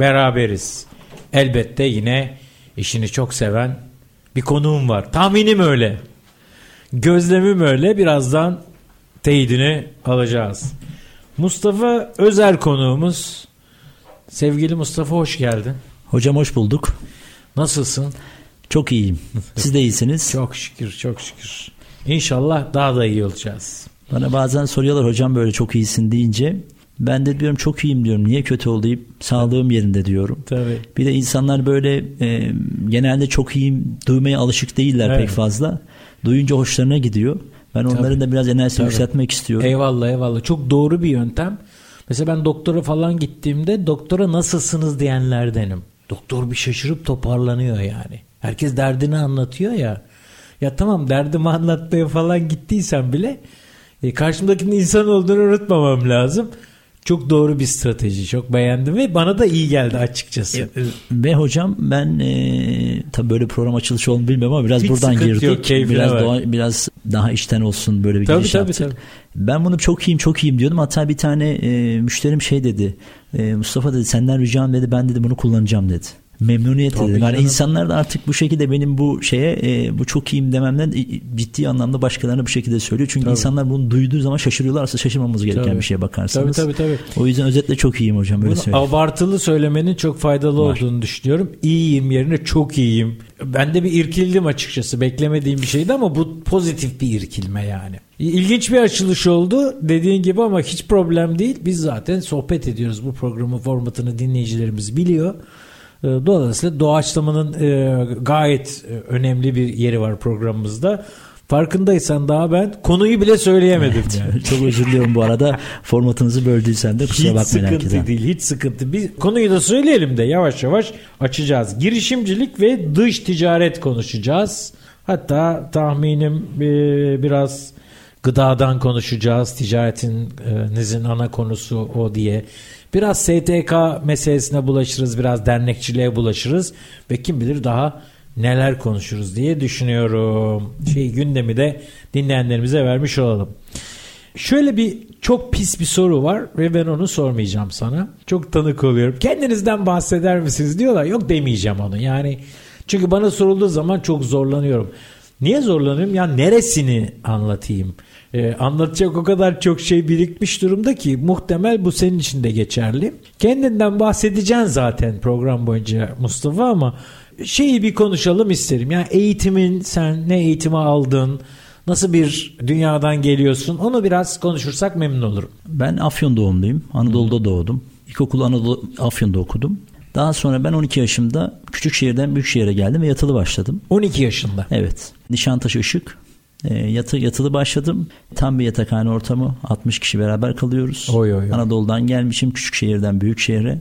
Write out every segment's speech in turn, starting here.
beraberiz. Elbette yine işini çok seven bir konuğum var. Tahminim öyle. Gözlemim öyle. Birazdan teyidini alacağız. Mustafa Özer konuğumuz. Sevgili Mustafa hoş geldin. Hocam hoş bulduk. Nasılsın? Çok iyiyim. Siz de iyisiniz. Çok şükür, çok şükür. İnşallah daha da iyi olacağız. Bana bazen soruyorlar hocam böyle çok iyisin deyince. Ben de diyorum çok iyiyim diyorum. Niye kötü deyip sağlığım yerinde diyorum. Tabii. Bir de insanlar böyle e, genelde çok iyiyim duymaya alışık değiller Evet. pek fazla. Duyunca hoşlarına gidiyor. Ben onların da biraz enerjisini yükseltmek istiyorum. Eyvallah eyvallah. Çok doğru bir yöntem. Mesela ben doktora falan gittiğimde doktora nasılsınız diyenlerdenim. Doktor bir şaşırıp toparlanıyor yani. Herkes derdini anlatıyor ya. Ya tamam derdimi anlatmaya falan gittiysem bile e, karşımdakinin insan olduğunu unutmamam lazım. Çok doğru bir strateji. Çok beğendim ve bana da iyi geldi açıkçası. E, Ve hocam ben e, tabii böyle program açılışı olduğunu bilmiyorum ama biraz Hiç buradan girdik. yok, biraz doğa- biraz daha içten olsun böyle bir Tabii, giriş tabii, yaptık. tabii. Ben bunu çok iyiyim çok iyiyim diyordum. Hatta bir tane e, müşterim şey dedi. E, Mustafa dedi senden ricam dedi ben dedi bunu kullanacağım dedi. Memnuniyet Tabii dedi. Yani canım. insanlar da artık bu şekilde benim bu şeye e, bu çok iyiyim dememden ciddi anlamda başkalarına bu şekilde söylüyor. Çünkü Tabii. insanlar bunu duyduğu zaman şaşırıyorlar. Aslında şaşırmamamız gereken Tabii. bir şeye Tabii bakarsanız. tabii tabii. O yüzden özetle çok iyiyim hocam böyle söyleyeyim. abartılı söylemenin çok faydalı Var. olduğunu düşünüyorum. İyiyim yerine çok iyiyim. Ben de bir irkildim açıkçası. Beklemediğim bir şeydi ama bu pozitif bir irkilme yani. İlginç bir açılış oldu dediğin gibi ama hiç problem değil. Biz zaten sohbet ediyoruz. Bu programın formatını dinleyicilerimiz biliyor. Ee, Dolayısıyla doğaçlamanın e, gayet e, önemli bir yeri var programımızda. Farkındaysan daha ben konuyu bile söyleyemedim yani. Çok özür diliyorum bu arada formatınızı böldüysem de kusura Hiç bakmayın sıkıntı herkese. değil, hiç sıkıntı. Biz konuyu da söyleyelim de yavaş yavaş açacağız. Girişimcilik ve dış ticaret konuşacağız. Hatta tahminim e, biraz gıdadan konuşacağız. Ticaretinizin ana konusu o diye. Biraz STK meselesine bulaşırız, biraz dernekçiliğe bulaşırız ve kim bilir daha neler konuşuruz diye düşünüyorum. Şey gündemi de dinleyenlerimize vermiş olalım. Şöyle bir çok pis bir soru var ve ben onu sormayacağım sana. Çok tanık oluyorum. Kendinizden bahseder misiniz diyorlar. Yok demeyeceğim onu. Yani çünkü bana sorulduğu zaman çok zorlanıyorum. Niye zorlanıyorum? Ya neresini anlatayım? Ee, anlatacak o kadar çok şey birikmiş durumda ki muhtemel bu senin için de geçerli. Kendinden bahsedeceksin zaten program boyunca Mustafa ama şeyi bir konuşalım isterim. Yani eğitimin sen ne eğitimi aldın? Nasıl bir dünyadan geliyorsun? Onu biraz konuşursak memnun olurum. Ben Afyon doğumluyum. Anadolu'da doğdum. İlkokulu Anadolu Afyon'da okudum. Daha sonra ben 12 yaşımda küçük şehirden büyük şehire geldim ve yatılı başladım. 12 yaşında. Evet. Nişantaşı Işık. E, yatı, yatılı başladım. Tam bir yatakhane ortamı. 60 kişi beraber kalıyoruz. Oy, oy, oy. Anadolu'dan gelmişim. Küçük şehirden büyük şehre.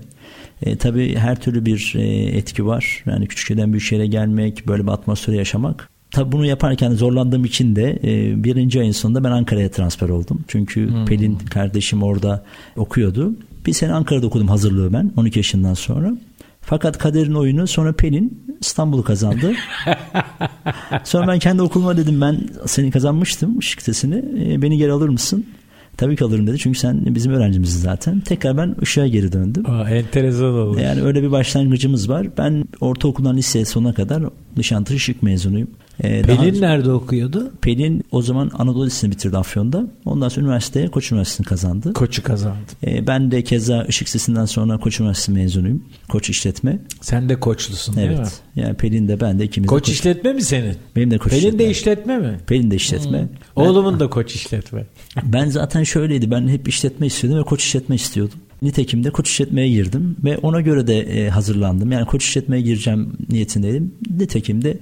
E, tabii her türlü bir e, etki var. Yani küçük şehirden büyük şehre gelmek, böyle bir atmosferi yaşamak. Tabii bunu yaparken zorlandığım için de e, birinci ayın sonunda ben Ankara'ya transfer oldum. Çünkü Hmm. Pelin kardeşim orada okuyordu. Bir sene Ankara'da okudum hazırlığı ben 12 yaşından sonra. Fakat kaderin oyunu sonra Pelin İstanbul'u kazandı. sonra ben kendi okuluma dedim ben seni kazanmıştım ışık sesini. E, beni geri alır mısın? Tabii ki alırım dedi. Çünkü sen bizim öğrencimizsin zaten. Tekrar ben ışığa geri döndüm. Aa, enteresan oldu. Yani öyle bir başlangıcımız var. Ben ortaokuldan lise sonuna kadar Nişantaşı Işık mezunuyum. Ee, daha- Pelin nerede okuyordu? Pelin o zaman Anadolu Lisesi'ni bitirdi Afyon'da. Ondan sonra üniversiteye Koç Üniversitesi'ni kazandı. Koç'u kazandı. Ee, ben de keza Işık Lisesi'nden sonra Koç Üniversitesi mezunuyum. Koç İşletme. Sen de koçlusun değil mi? Evet. Yani Pelin de ben de ikimiz de Koç işletme mi senin? Benim de Koç Pelin İşletme. de işletme mi? Pelin de işletme. Ben- Oğlumun da koç işletme. Ben zaten şöyleydi. Ben hep işletme istiyordum ve koç işletme istiyordum. Nitekim de koç işletmeye girdim ve ona göre de e, hazırlandım. Yani koç işletmeye gireceğim niyetindeydim. Nitekim de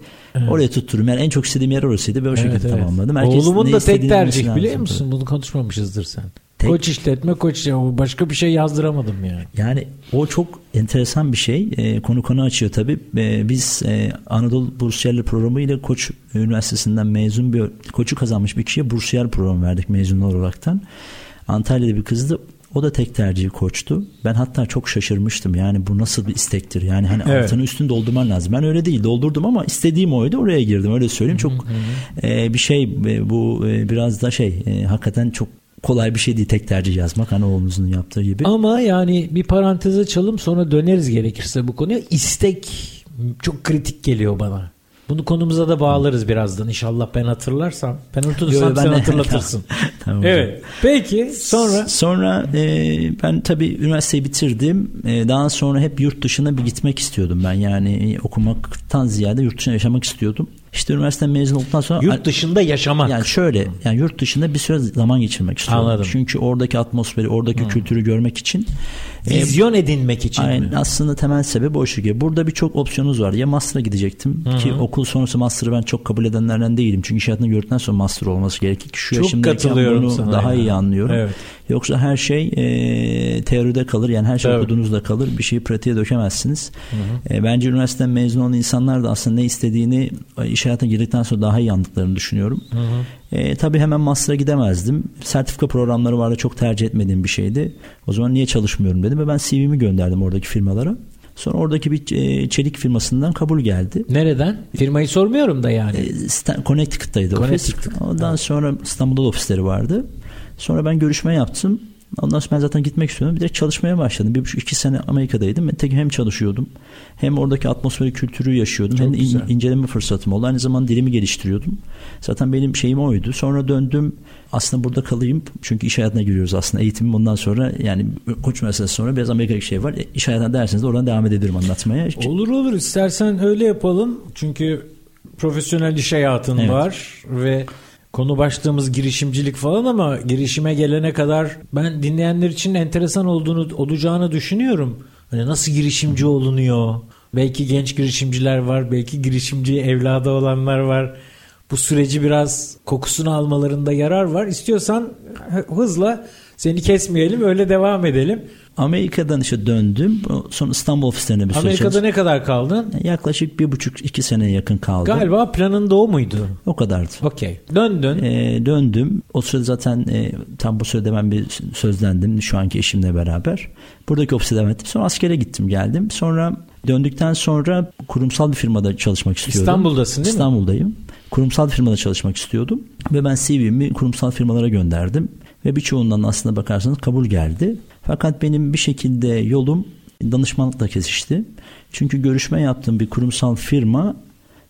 oraya tutturdum. Yani en çok istediğim yer orasıydı ve o şekilde tamamladım. Herkes Oğlumun da tek tercih biliyor musun? Bunu konuşmamışızdır sen. Tek- Koç işletme koç işletme. Başka bir şey yazdıramadım yani. Yani o çok enteresan bir şey. E, konu konu açıyor tabii. E, biz e, Anadolu Bursiyerli programı ile Koç Üniversitesi'nden mezun bir koçu kazanmış bir kişiye bursiyer programı verdik mezun olaraktan. Antalya'da bir kızdı. O da tek tercihi koçtu. Ben hatta çok şaşırmıştım. Yani bu nasıl bir istektir? Yani hani Evet. altını üstünü doldurman lazım. Ben öyle değil. Doldurdum ama istediğim oydu. Oraya girdim. Öyle söyleyeyim. Çok e, bir şey e, bu e, biraz da şey e, hakikaten çok kolay bir şey değil tek tercih yazmak. Hani oğlumuzun yaptığı gibi. Ama yani bir parantez açalım sonra döneriz gerekirse bu konuya. İstek çok kritik geliyor bana. Bunu konumuza da bağlarız birazdan inşallah ben hatırlarsam. Ben Yo, unutursam ben sen de- hatırlatırsın. Tamam evet. Peki sonra Sonra e, ben tabii üniversiteyi bitirdim. E, daha sonra hep yurt dışına bir gitmek istiyordum ben. Yani e, okumaktan ziyade yurt dışına yaşamak istiyordum. İşte üniversiteden mezun olduktan sonra yurt dışında yaşamak. yani şöyle yani yurt dışında bir süre zaman geçirmek istiyorum. Anladım. Çünkü oradaki atmosferi, oradaki kültürü görmek için e, Vizyon edinmek için Aynen. mi? Aslında temel sebebi o şu. Burada birçok opsiyonunuz var. Ya master'a gidecektim ki okul sonrası master'ı ben çok kabul edenlerden değilim. Çünkü iş hayatını gördükten sonra master olması gerekir ki şu Çok katılıyorum bunu sana daha ya. iyi anlıyorum. Evet. Yoksa her şey e, teoride kalır. Yani her şey Tabii. okuduğunuzda kalır. Bir şeyi pratiğe dökemezsiniz. E, bence üniversiteden mezun olan insanlar da aslında ne istediğini e, iş hayatına girdikten sonra daha iyi anladıklarını düşünüyorum. E, tabii hemen master'a gidemezdim. Sertifika programları vardı. Çok tercih etmediğim bir şeydi. O zaman niye çalışmıyorum dedim ve ben CV'mi gönderdim oradaki firmalara. Sonra oradaki bir e, çelik firmasından kabul geldi. Nereden? Firmayı sormuyorum da yani. E, Connecticut'taydı ofis. Connecticut. Ondan sonra İstanbul'da da ofisleri vardı. Sonra ben görüşme yaptım. Ondan sonra ben zaten gitmek istiyordum. Bir de çalışmaya başladım. Bir buçuk iki sene Amerika'daydım. Ben tek hem çalışıyordum. Hem oradaki atmosferi, kültürü yaşıyordum. Çok hem de in- inceleme fırsatım oldu. Aynı zamanda dilimi geliştiriyordum. Zaten benim şeyim oydu. Sonra döndüm. Aslında burada kalayım. Çünkü iş hayatına giriyoruz aslında. Eğitimim ondan sonra yani Koç Üniversitesi sonra biraz Amerika'daki şey var. E, iş hayatına derseniz de oradan devam edebilirim anlatmaya. Olur olur istersen öyle yapalım. Çünkü profesyonel iş hayatın Evet. var ve konu başlığımız girişimcilik falan ama girişime gelene kadar ben dinleyenler için enteresan olduğunu olacağını düşünüyorum. Hani nasıl girişimci olunuyor? Belki genç girişimciler var, belki girişimci evladı olanlar var. Bu süreci biraz kokusunu almalarında yarar var. İstiyorsan hızla seni kesmeyelim, öyle devam edelim. Amerika'dan işte döndüm. Sonra İstanbul ofislerine bir süre Amerika'da çalıştım. ne kadar kaldın? Yaklaşık bir buçuk iki seneye yakın kaldı. Galiba planın da o muydu? O kadardı. Okey. Döndün. Ee, döndüm. O sırada zaten e, tam bu sürede ben bir sözlendim şu anki eşimle beraber. Buradaki ofise devam ettim. Sonra askere gittim geldim. Sonra döndükten sonra kurumsal bir firmada çalışmak istiyordum. İstanbul'dasın değil mi? İstanbul'dayım. Kurumsal bir firmada çalışmak istiyordum. Ve ben CV'mi kurumsal firmalara gönderdim. Ve birçoğundan aslında bakarsanız kabul geldi. Fakat benim bir şekilde yolum danışmanlıkla kesişti. Çünkü görüşme yaptığım bir kurumsal firma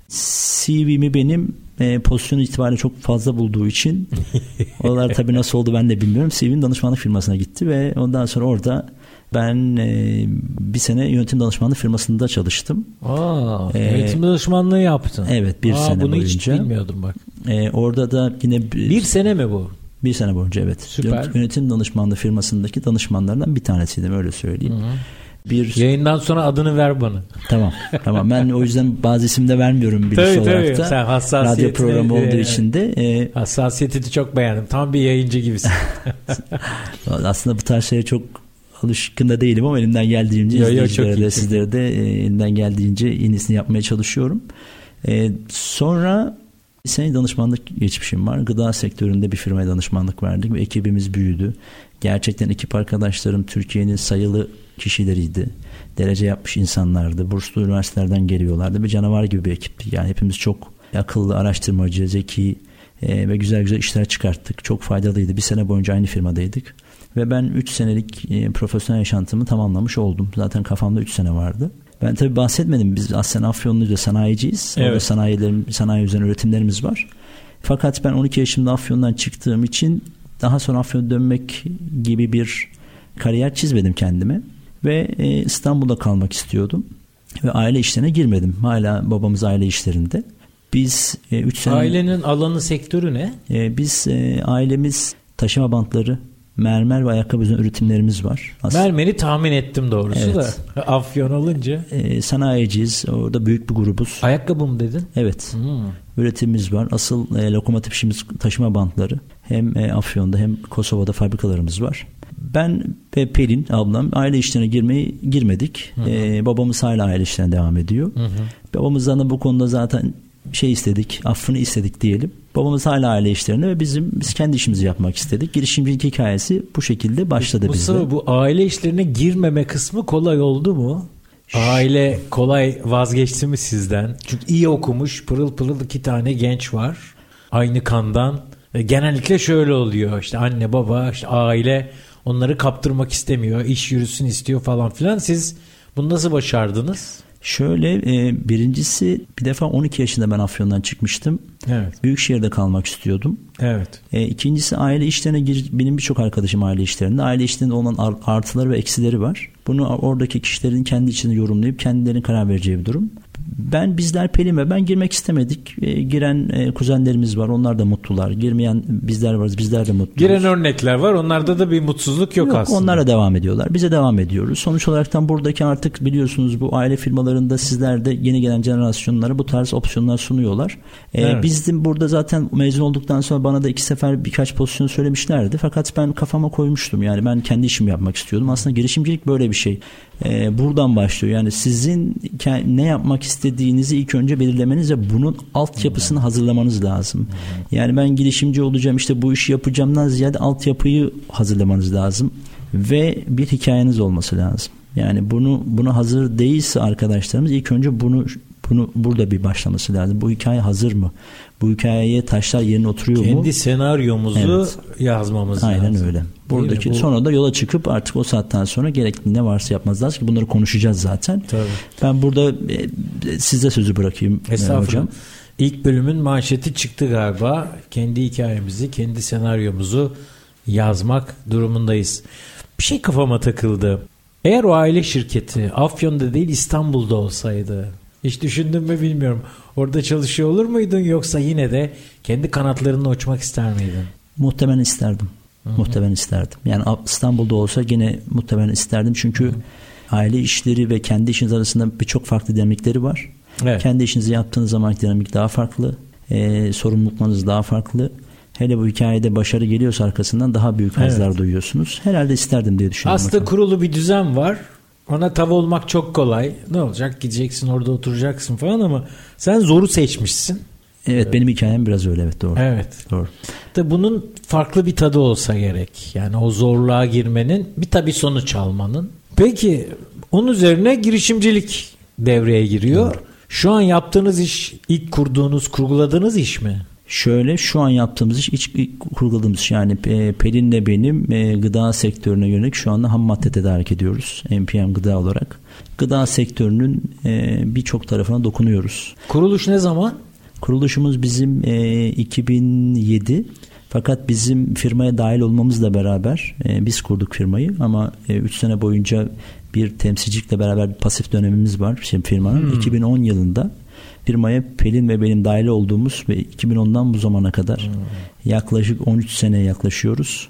CV'mi benim e, pozisyon itibariyle çok fazla bulduğu için oralar tabii nasıl oldu ben de bilmiyorum. CV'm danışmanlık firmasına gitti ve ondan sonra orada ben e, bir sene yönetim danışmanlık firmasında çalıştım. Aa, Ee, yönetim danışmanlığı yaptın. Evet, bir Aa, sene bunu hiç boyunca. bilmiyordum bak. E, orada da yine bir, Bir sene mi bu? Bir sene boyunca evet. Süper. Yönetim danışmanlığı firmasındaki danışmanlardan bir tanesiydim öyle söyleyeyim. Bir Yayından sonra adını ver bana. tamam tamam ben o yüzden bazı isim de vermiyorum birisi Tabii, tabii. olarak da. Sen hassasiyetine- Radyo programı olduğu e, için de e, Hassasiyetini çok beğendim. Tam bir yayıncı gibisin. aslında bu tarz şeye çok alışkın da değilim ama elimden geldiğince Yo, yo, çok de sizlere de e, elimden geldiğince en iyisini yapmaya çalışıyorum. E, sonra bir sene danışmanlık geçmişim var. Gıda sektöründe bir firmaya danışmanlık verdik ve ekibimiz büyüdü. Gerçekten ekip arkadaşlarım Türkiye'nin sayılı kişileriydi. Derece yapmış insanlardı. Burslu üniversitelerden geliyorlardı. Bir canavar gibi bir ekipti. Yani hepimiz çok akıllı, araştırmacı, zeki e, ve güzel güzel işler çıkarttık. Çok faydalıydı. Bir sene boyunca aynı firmadaydık. Ve ben 3 senelik e, profesyonel yaşantımı tamamlamış oldum. Zaten kafamda 3 sene vardı. Ben tabii bahsetmedim. Biz aslında Afyonlu'da sanayiciyiz. Evet. Orada sanayilerim, sanayi üzerine üretimlerimiz var. Fakat ben 12 yaşımda Afyon'dan çıktığım için daha sonra Afyon'a dönmek gibi bir kariyer çizmedim kendime. Ve e, İstanbul'da kalmak istiyordum. Ve aile işlerine girmedim. Hala babamız aile işlerinde. Biz 3 sene... Ailenin alanı sektörü ne? E, biz e, ailemiz taşıma bantları, mermer ve ayakkabı üretimlerimiz var. Aslında Mermeri tahmin ettim doğrusu Evet. da. Afyon olunca. e, sanayiciyiz. Orada büyük bir grubuz. Ayakkabı mı dedin? Evet. Hmm. üretimimiz var. Asıl e, lokomotif işimiz taşıma bantları. Hem e, Afyon'da hem Kosova'da fabrikalarımız var. Ben ve Pelin ablam aile işlerine girmeyi girmedik. Hı hı. Ee, babamız hala aile işlerine devam ediyor. Hı hı. Babamızdan da bu konuda zaten şey istedik, affını istedik diyelim. Babamız hala aile işlerinde ve bizim biz kendi işimizi yapmak istedik. Girişimcilik hikayesi bu şekilde başladı Mustafa, bizde. Bu aile işlerine girmeme kısmı kolay oldu mu? Aile kolay vazgeçti mi sizden? Çünkü iyi okumuş pırıl pırıl iki tane genç var. Aynı kandan. Genellikle şöyle oluyor işte anne baba işte aile onları kaptırmak istemiyor. iş yürüsün istiyor falan filan. Siz bunu nasıl başardınız? Şöyle e, birincisi bir defa 12 yaşında ben Afyon'dan çıkmıştım. Evet. Büyük şehirde kalmak istiyordum. Evet. E, ikincisi aile işlerine gir benim birçok arkadaşım aile işlerinde. Aile işlerinde olan artıları ve eksileri var. Bunu oradaki kişilerin kendi içinde yorumlayıp kendilerinin karar vereceği bir durum ben bizler Pelin ve ben girmek istemedik. E, giren e, kuzenlerimiz var. Onlar da mutlular. Girmeyen bizler varız. Bizler de mutluyuz. Giren örnekler var. Onlarda da bir mutsuzluk yok, yok aslında. Onlara devam ediyorlar. Bize devam ediyoruz. Sonuç olaraktan buradaki artık biliyorsunuz bu aile firmalarında sizler de yeni gelen jenerasyonlara bu tarz opsiyonlar sunuyorlar. E, evet. Bizim burada zaten mezun olduktan sonra bana da iki sefer birkaç pozisyon söylemişlerdi. Fakat ben kafama koymuştum. Yani ben kendi işimi yapmak istiyordum. Aslında girişimcilik böyle bir şey. E, buradan başlıyor. Yani sizin ne yapmak istediğinizi ilk önce belirlemeniz ve bunun altyapısını hazırlamanız lazım. Yani ben girişimci olacağım işte bu işi yapacağımdan ziyade altyapıyı hazırlamanız lazım ve bir hikayeniz olması lazım. Yani bunu bunu hazır değilse arkadaşlarımız ilk önce bunu bunu burada bir başlaması lazım. Bu hikaye hazır mı? Bu hikayeye taşlar yerine oturuyor Kendi mu? Kendi senaryomuzu evet. yazmamız Aynen lazım. Aynen öyle. Buradaki Bu... sonra da yola çıkıp artık o saatten sonra gerekli ne varsa yapmamız lazım ki bunları konuşacağız zaten. Tabii. Ben burada e, size sözü bırakayım e, Estağfurullah. hocam. İlk bölümün manşeti çıktı galiba. Kendi hikayemizi, kendi senaryomuzu yazmak durumundayız. Bir şey kafama takıldı. Eğer o aile şirketi Afyon'da değil İstanbul'da olsaydı hiç düşündün mü bilmiyorum. Orada çalışıyor olur muydun yoksa yine de kendi kanatlarında uçmak ister miydin? Muhtemelen isterdim. Hı-hı. Muhtemelen isterdim. Yani İstanbul'da olsa yine muhtemelen isterdim. Çünkü Hı-hı. aile işleri ve kendi işiniz arasında birçok farklı dinamikleri var. Evet. Kendi işinizi yaptığınız zaman dinamik daha farklı. E, sorumluluklarınız daha farklı. Hele bu hikayede başarı geliyorsa arkasından daha büyük hazlar evet. duyuyorsunuz. Herhalde isterdim diye düşünüyorum. Aslında bakalım. kurulu bir düzen var. Ona tav olmak çok kolay. Ne olacak? Gideceksin orada oturacaksın falan ama sen zoru seçmişsin. Evet benim hikayem biraz öyle evet doğru. Evet. Doğru. De bunun farklı bir tadı olsa gerek. Yani o zorluğa girmenin bir tabi sonuç almanın. Peki onun üzerine girişimcilik devreye giriyor. Doğru. Şu an yaptığınız iş ilk kurduğunuz, kurguladığınız iş mi? Şöyle şu an yaptığımız iş iç kurguladığımız iş yani e, Pelin'le benim e, gıda sektörüne yönelik şu anda ham madde tedarik ediyoruz. NPM gıda olarak. Gıda sektörünün e, birçok tarafına dokunuyoruz. Kuruluş ne zaman? Kuruluşumuz bizim e, 2007 fakat bizim firmaya dahil olmamızla beraber e, biz kurduk firmayı ama 3 e, sene boyunca bir temsilcilikle beraber bir pasif dönemimiz var şimdi firmanın. Hmm. 2010 yılında firmaya Pelin ve benim dahil olduğumuz ve 2010'dan bu zamana kadar hmm. yaklaşık 13 sene yaklaşıyoruz.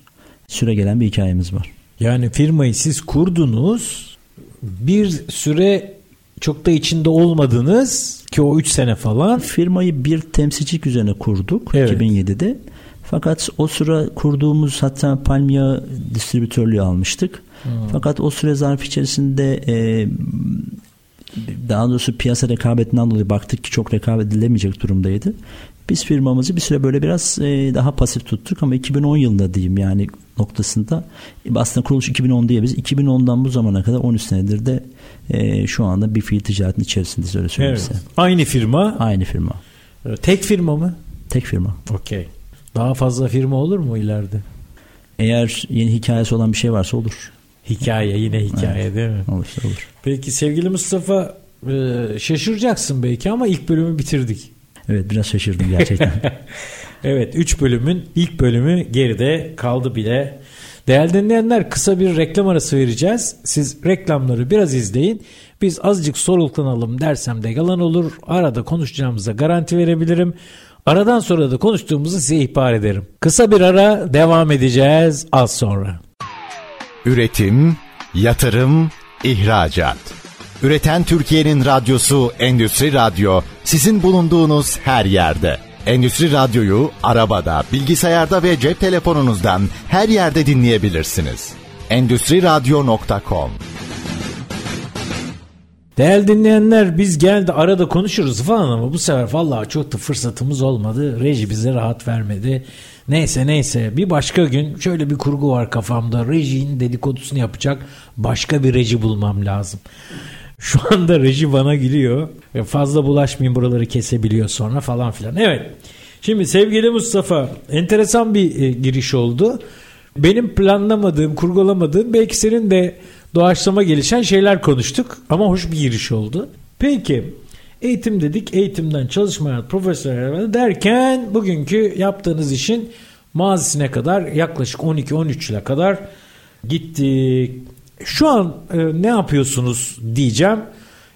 Süre gelen bir hikayemiz var. Yani firmayı siz kurdunuz bir süre çok da içinde olmadınız ki o 3 sene falan. Firmayı bir temsilcilik üzerine kurduk evet. 2007'de. Fakat o sıra kurduğumuz hatta palmiye distribütörlüğü almıştık. Hmm. Fakat o süre zarf içerisinde e, daha doğrusu piyasa rekabetinden dolayı baktık ki çok rekabet edilemeyecek durumdaydı. Biz firmamızı bir süre böyle biraz e, daha pasif tuttuk ama 2010 yılında diyeyim yani noktasında aslında kuruluş 2010 diye biz 2010'dan bu zamana kadar 13 senedir de e, şu anda bir fiil ticaretin içerisindeyiz öyle söyleyeyim evet. size. Aynı firma. Aynı firma. Tek firma mı? Tek firma. Okey. Daha fazla firma olur mu ileride? Eğer yeni hikayesi olan bir şey varsa olur. Hikaye yine hikaye evet. değil mi? Olur olur. Peki sevgili Mustafa e, şaşıracaksın belki ama ilk bölümü bitirdik. Evet biraz şaşırdım gerçekten. evet 3 bölümün ilk bölümü geride kaldı bile. Değerli dinleyenler kısa bir reklam arası vereceğiz. Siz reklamları biraz izleyin. Biz azıcık sorultanalım dersem de yalan olur. Arada konuşacağımıza garanti verebilirim. Aradan sonra da konuştuğumuzu size ihbar ederim. Kısa bir ara devam edeceğiz az sonra. Üretim, yatırım, ihracat. Üreten Türkiye'nin radyosu Endüstri Radyo sizin bulunduğunuz her yerde. Endüstri Radyo'yu arabada, bilgisayarda ve cep telefonunuzdan her yerde dinleyebilirsiniz. Endüstri Radyo.com Değerli dinleyenler biz geldi arada konuşuruz falan ama bu sefer vallahi çok da fırsatımız olmadı. Reji bize rahat vermedi. Neyse neyse bir başka gün şöyle bir kurgu var kafamda. Rejinin dedikodusunu yapacak başka bir reji bulmam lazım. Şu anda reji bana gülüyor. Fazla bulaşmayın buraları kesebiliyor sonra falan filan. Evet. Şimdi sevgili Mustafa enteresan bir e, giriş oldu. Benim planlamadığım, kurgulamadığım belki senin de doğaçlama gelişen şeyler konuştuk ama hoş bir giriş oldu. Peki eğitim dedik, eğitimden çalışma hayat, profesyonel derken bugünkü yaptığınız işin mazisine kadar yaklaşık 12-13 yıla kadar gittik. Şu an e, ne yapıyorsunuz diyeceğim.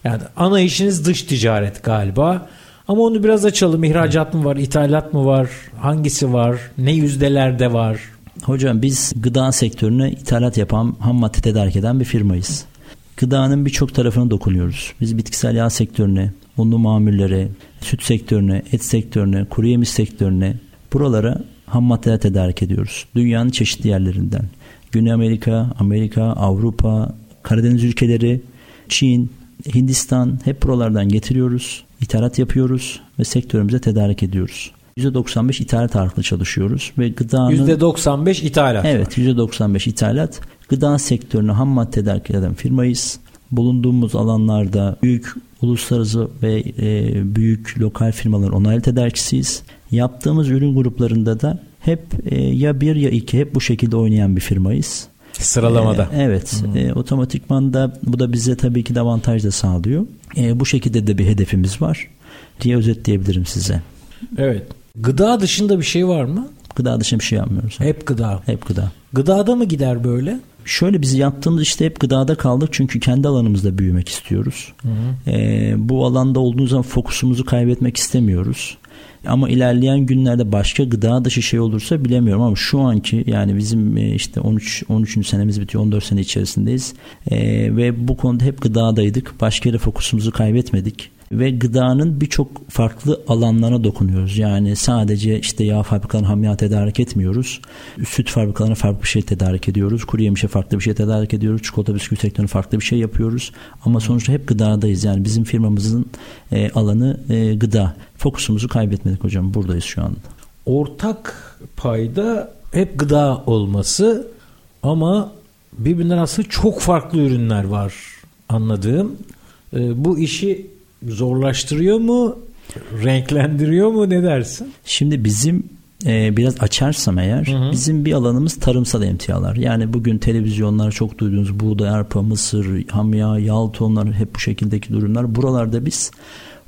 Yani ana işiniz dış ticaret galiba. Ama onu biraz açalım. İhracat mı var, ithalat mı var, hangisi var, ne yüzdelerde var? Hocam biz gıda sektörüne ithalat yapan, ham madde tedarik eden bir firmayız. Gıdanın birçok tarafına dokunuyoruz. Biz bitkisel yağ sektörüne, unlu mamullere, süt sektörüne, et sektörüne, kuru yemiş sektörüne buralara ham maddeler tedarik ediyoruz. Dünyanın çeşitli yerlerinden. Güney Amerika, Amerika, Avrupa, Karadeniz ülkeleri, Çin, Hindistan hep buralardan getiriyoruz. ithalat yapıyoruz ve sektörümüze tedarik ediyoruz. %95 ithalat ağırlıklı çalışıyoruz ve gıdanın %95 ithalat. Evet, %95 ithalat. Gıda sektörüne ham madde tedarik eden firmayız. Bulunduğumuz alanlarda büyük uluslararası ve e, büyük lokal firmaların onaylı tedarikçisiyiz. Yaptığımız ürün gruplarında da hep e, ya bir ya iki hep bu şekilde oynayan bir firmayız. Sıralamada. E, evet. Hmm. E, otomatikman da bu da bize tabii ki de avantaj da sağlıyor. E, bu şekilde de bir hedefimiz var diye özetleyebilirim size. Evet. Gıda dışında bir şey var mı? Gıda dışında bir şey yapmıyoruz. Hep gıda. Hep gıda. Gıdada mı gider böyle? Şöyle biz yaptığımız işte hep gıdada kaldık çünkü kendi alanımızda büyümek istiyoruz. Hı hı. Ee, bu alanda olduğumuz zaman fokusumuzu kaybetmek istemiyoruz. Ama ilerleyen günlerde başka gıda dışı şey olursa bilemiyorum ama şu anki yani bizim e, işte 13 13. senemiz bitiyor 14 sene içerisindeyiz. Ee, ve bu konuda hep gıdadaydık. Başka yere fokusumuzu kaybetmedik ve gıdanın birçok farklı alanlarına dokunuyoruz. Yani sadece işte yağ fabrikalarına ham yağ tedarik etmiyoruz. Süt fabrikalarına farklı bir şey tedarik ediyoruz. Kuru yemişe farklı bir şey tedarik ediyoruz. Çikolata bisküvi sektörüne farklı bir şey yapıyoruz. Ama sonuçta hep gıdadayız. Yani bizim firmamızın e, alanı e, gıda. Fokusumuzu kaybetmedik hocam. Buradayız şu anda. Ortak payda hep gıda olması ama birbirinden aslında çok farklı ürünler var anladığım. E, bu işi zorlaştırıyor mu? Renklendiriyor mu? Ne dersin? Şimdi bizim e, biraz açarsam eğer hı hı. bizim bir alanımız tarımsal emtialar. Yani bugün televizyonlar çok duyduğunuz buğday, arpa, mısır, hamya, yağ tohumları hep bu şekildeki durumlar. Buralarda biz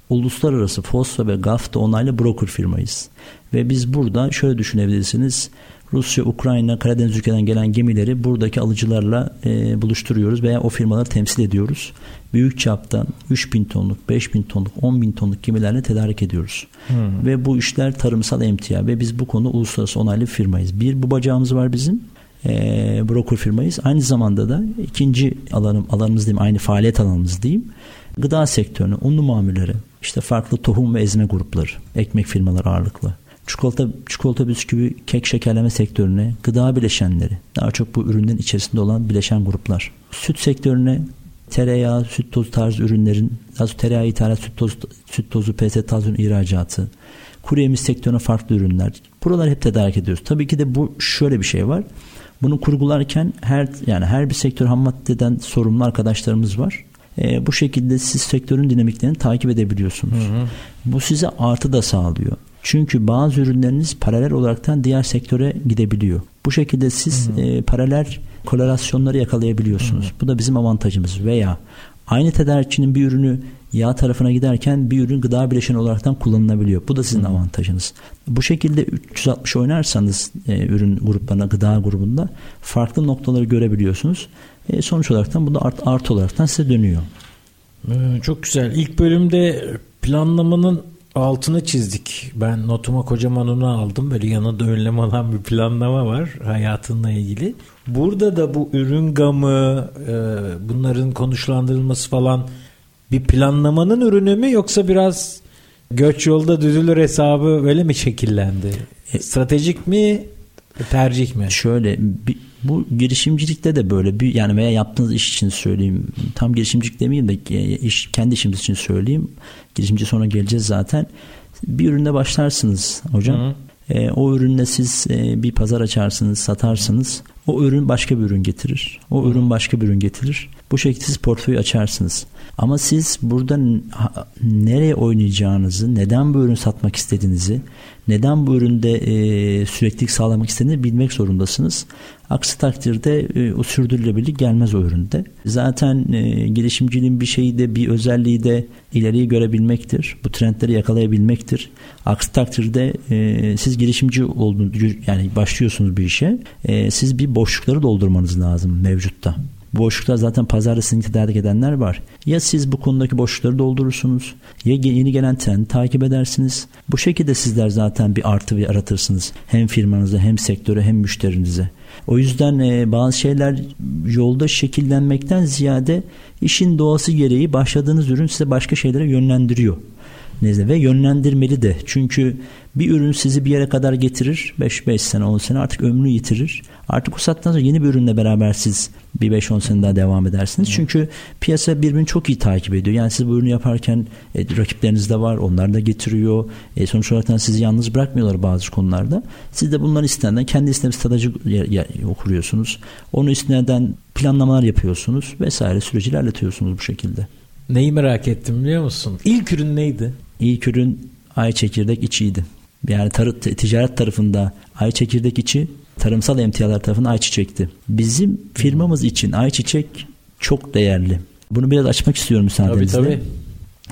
uluslararası FOSFA ve GAFTA onaylı broker firmayız. Ve biz burada şöyle düşünebilirsiniz. Rusya, Ukrayna, Karadeniz ülkeden gelen gemileri buradaki alıcılarla e, buluşturuyoruz veya o firmaları temsil ediyoruz. Büyük çapta 3 bin tonluk, 5 bin tonluk, 10 bin tonluk gemilerle tedarik ediyoruz. Hmm. Ve bu işler tarımsal emtia ve biz bu konu uluslararası onaylı bir firmayız. Bir bu bacağımız var bizim e, broker firmayız. Aynı zamanda da ikinci alanım, alanımız diyeyim aynı faaliyet alanımız diyeyim. Gıda sektörünü, unlu mamulleri, işte farklı tohum ve ezme grupları, ekmek firmaları ağırlıklı çikolata, çikolata bisküvi, kek şekerleme sektörüne, gıda bileşenleri, daha çok bu ürünlerin içerisinde olan bileşen gruplar. Süt sektörüne tereyağı, süt tozu tarzı ürünlerin, daha sonra tereyağı ithalat, süt tozu, süt tozu, PST tarzı ürün ihracatı, kuru yemiş sektörüne farklı ürünler. Buraları hep tedarik ediyoruz. Tabii ki de bu şöyle bir şey var. Bunu kurgularken her yani her bir sektör ham maddeden sorumlu arkadaşlarımız var. E, bu şekilde siz sektörün dinamiklerini takip edebiliyorsunuz. Hı hı. Bu size artı da sağlıyor. Çünkü bazı ürünleriniz paralel olaraktan diğer sektöre gidebiliyor. Bu şekilde siz hı hı. E, paralel korelasyonları yakalayabiliyorsunuz. Hı hı. Bu da bizim avantajımız. Veya aynı tedarikçinin bir ürünü yağ tarafına giderken bir ürün gıda bileşeni olaraktan kullanılabiliyor. Bu da sizin hı. avantajınız. Bu şekilde 360 oynarsanız e, ürün gruplarına, gıda grubunda farklı noktaları görebiliyorsunuz. E, sonuç olaraktan bu da art, artı olaraktan size dönüyor. Ee, çok güzel. İlk bölümde planlamanın altını çizdik. Ben notuma kocaman onu aldım. Böyle yanında önlem alan bir planlama var hayatınla ilgili. Burada da bu ürün gamı, e, bunların konuşlandırılması falan bir planlamanın ürünü mü yoksa biraz göç yolda düzülür hesabı böyle mi şekillendi? E, Stratejik mi tercih mi? Şöyle bir, bu girişimcilikte de böyle bir yani veya yaptığınız iş için söyleyeyim. Tam girişimcilik demeyeyim de iş kendi işimiz için söyleyeyim. Girişimci sonra geleceğiz zaten. Bir üründe başlarsınız hocam. Hı. E, o ürünle siz e, bir pazar açarsınız, satarsınız. O ürün başka bir ürün getirir. O ürün başka bir ürün getirir. Bu şekilde siz portföyü açarsınız. Ama siz burada nereye oynayacağınızı, neden bu ürünü satmak istediğinizi, neden bu üründe e, süreklilik sağlamak istediğini bilmek zorundasınız. Aksi takdirde e, o sürdürülebilirlik gelmez o üründe. Zaten e, girişimciliğin bir şeyi de bir özelliği de ileriyi görebilmektir. Bu trendleri yakalayabilmektir. Aksi takdirde e, siz girişimci olduğunuz yani başlıyorsunuz bir işe. E, siz bir boşlukları doldurmanız lazım mevcutta. Boşluklar zaten pazarda sizin tedarik edenler var. Ya siz bu konudaki boşlukları doldurursunuz ya yeni gelen trendi takip edersiniz. Bu şekilde sizler zaten bir artı bir aratırsınız. Hem firmanıza hem sektöre hem müşterinize. O yüzden e, bazı şeyler yolda şekillenmekten ziyade işin doğası gereği başladığınız ürün size başka şeylere yönlendiriyor nezle ve yönlendirmeli de. Çünkü bir ürün sizi bir yere kadar getirir. 5-5 sene 10 sene artık ömrünü yitirir. Artık o saatten sonra yeni bir ürünle beraber siz bir 5-10 sene daha devam edersiniz. Hı. Çünkü piyasa birbirini çok iyi takip ediyor. Yani siz bu ürünü yaparken e, rakipleriniz de var. Onlar da getiriyor. E, sonuç olarak sizi yalnız bırakmıyorlar bazı konularda. Siz de bunların istinaden kendi istediğiniz stratejik okuruyorsunuz. Onu istinaden planlamalar yapıyorsunuz vesaire süreci ilerletiyorsunuz bu şekilde. Neyi merak ettim biliyor musun? İlk ürün neydi? İlk ürün ay çekirdek içiydi. Yani tarı, ticaret tarafında ay çekirdek içi, tarımsal emtialar tarafında ayçiçekti. Bizim firmamız için ayçiçek çok değerli. Bunu biraz açmak istiyorum müsaadenizle. Tabii tabii.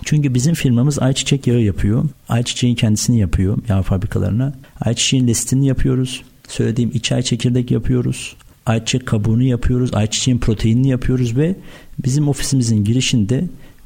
Çünkü bizim firmamız ayçiçek yağı yapıyor. Ayçiçeğin kendisini yapıyor yağ fabrikalarına. Ayçiçeğin listini yapıyoruz. Söylediğim iç ay çekirdek yapıyoruz. Ayçiçek kabuğunu yapıyoruz. Ayçiçeğin proteinini yapıyoruz ve bizim ofisimizin girişinde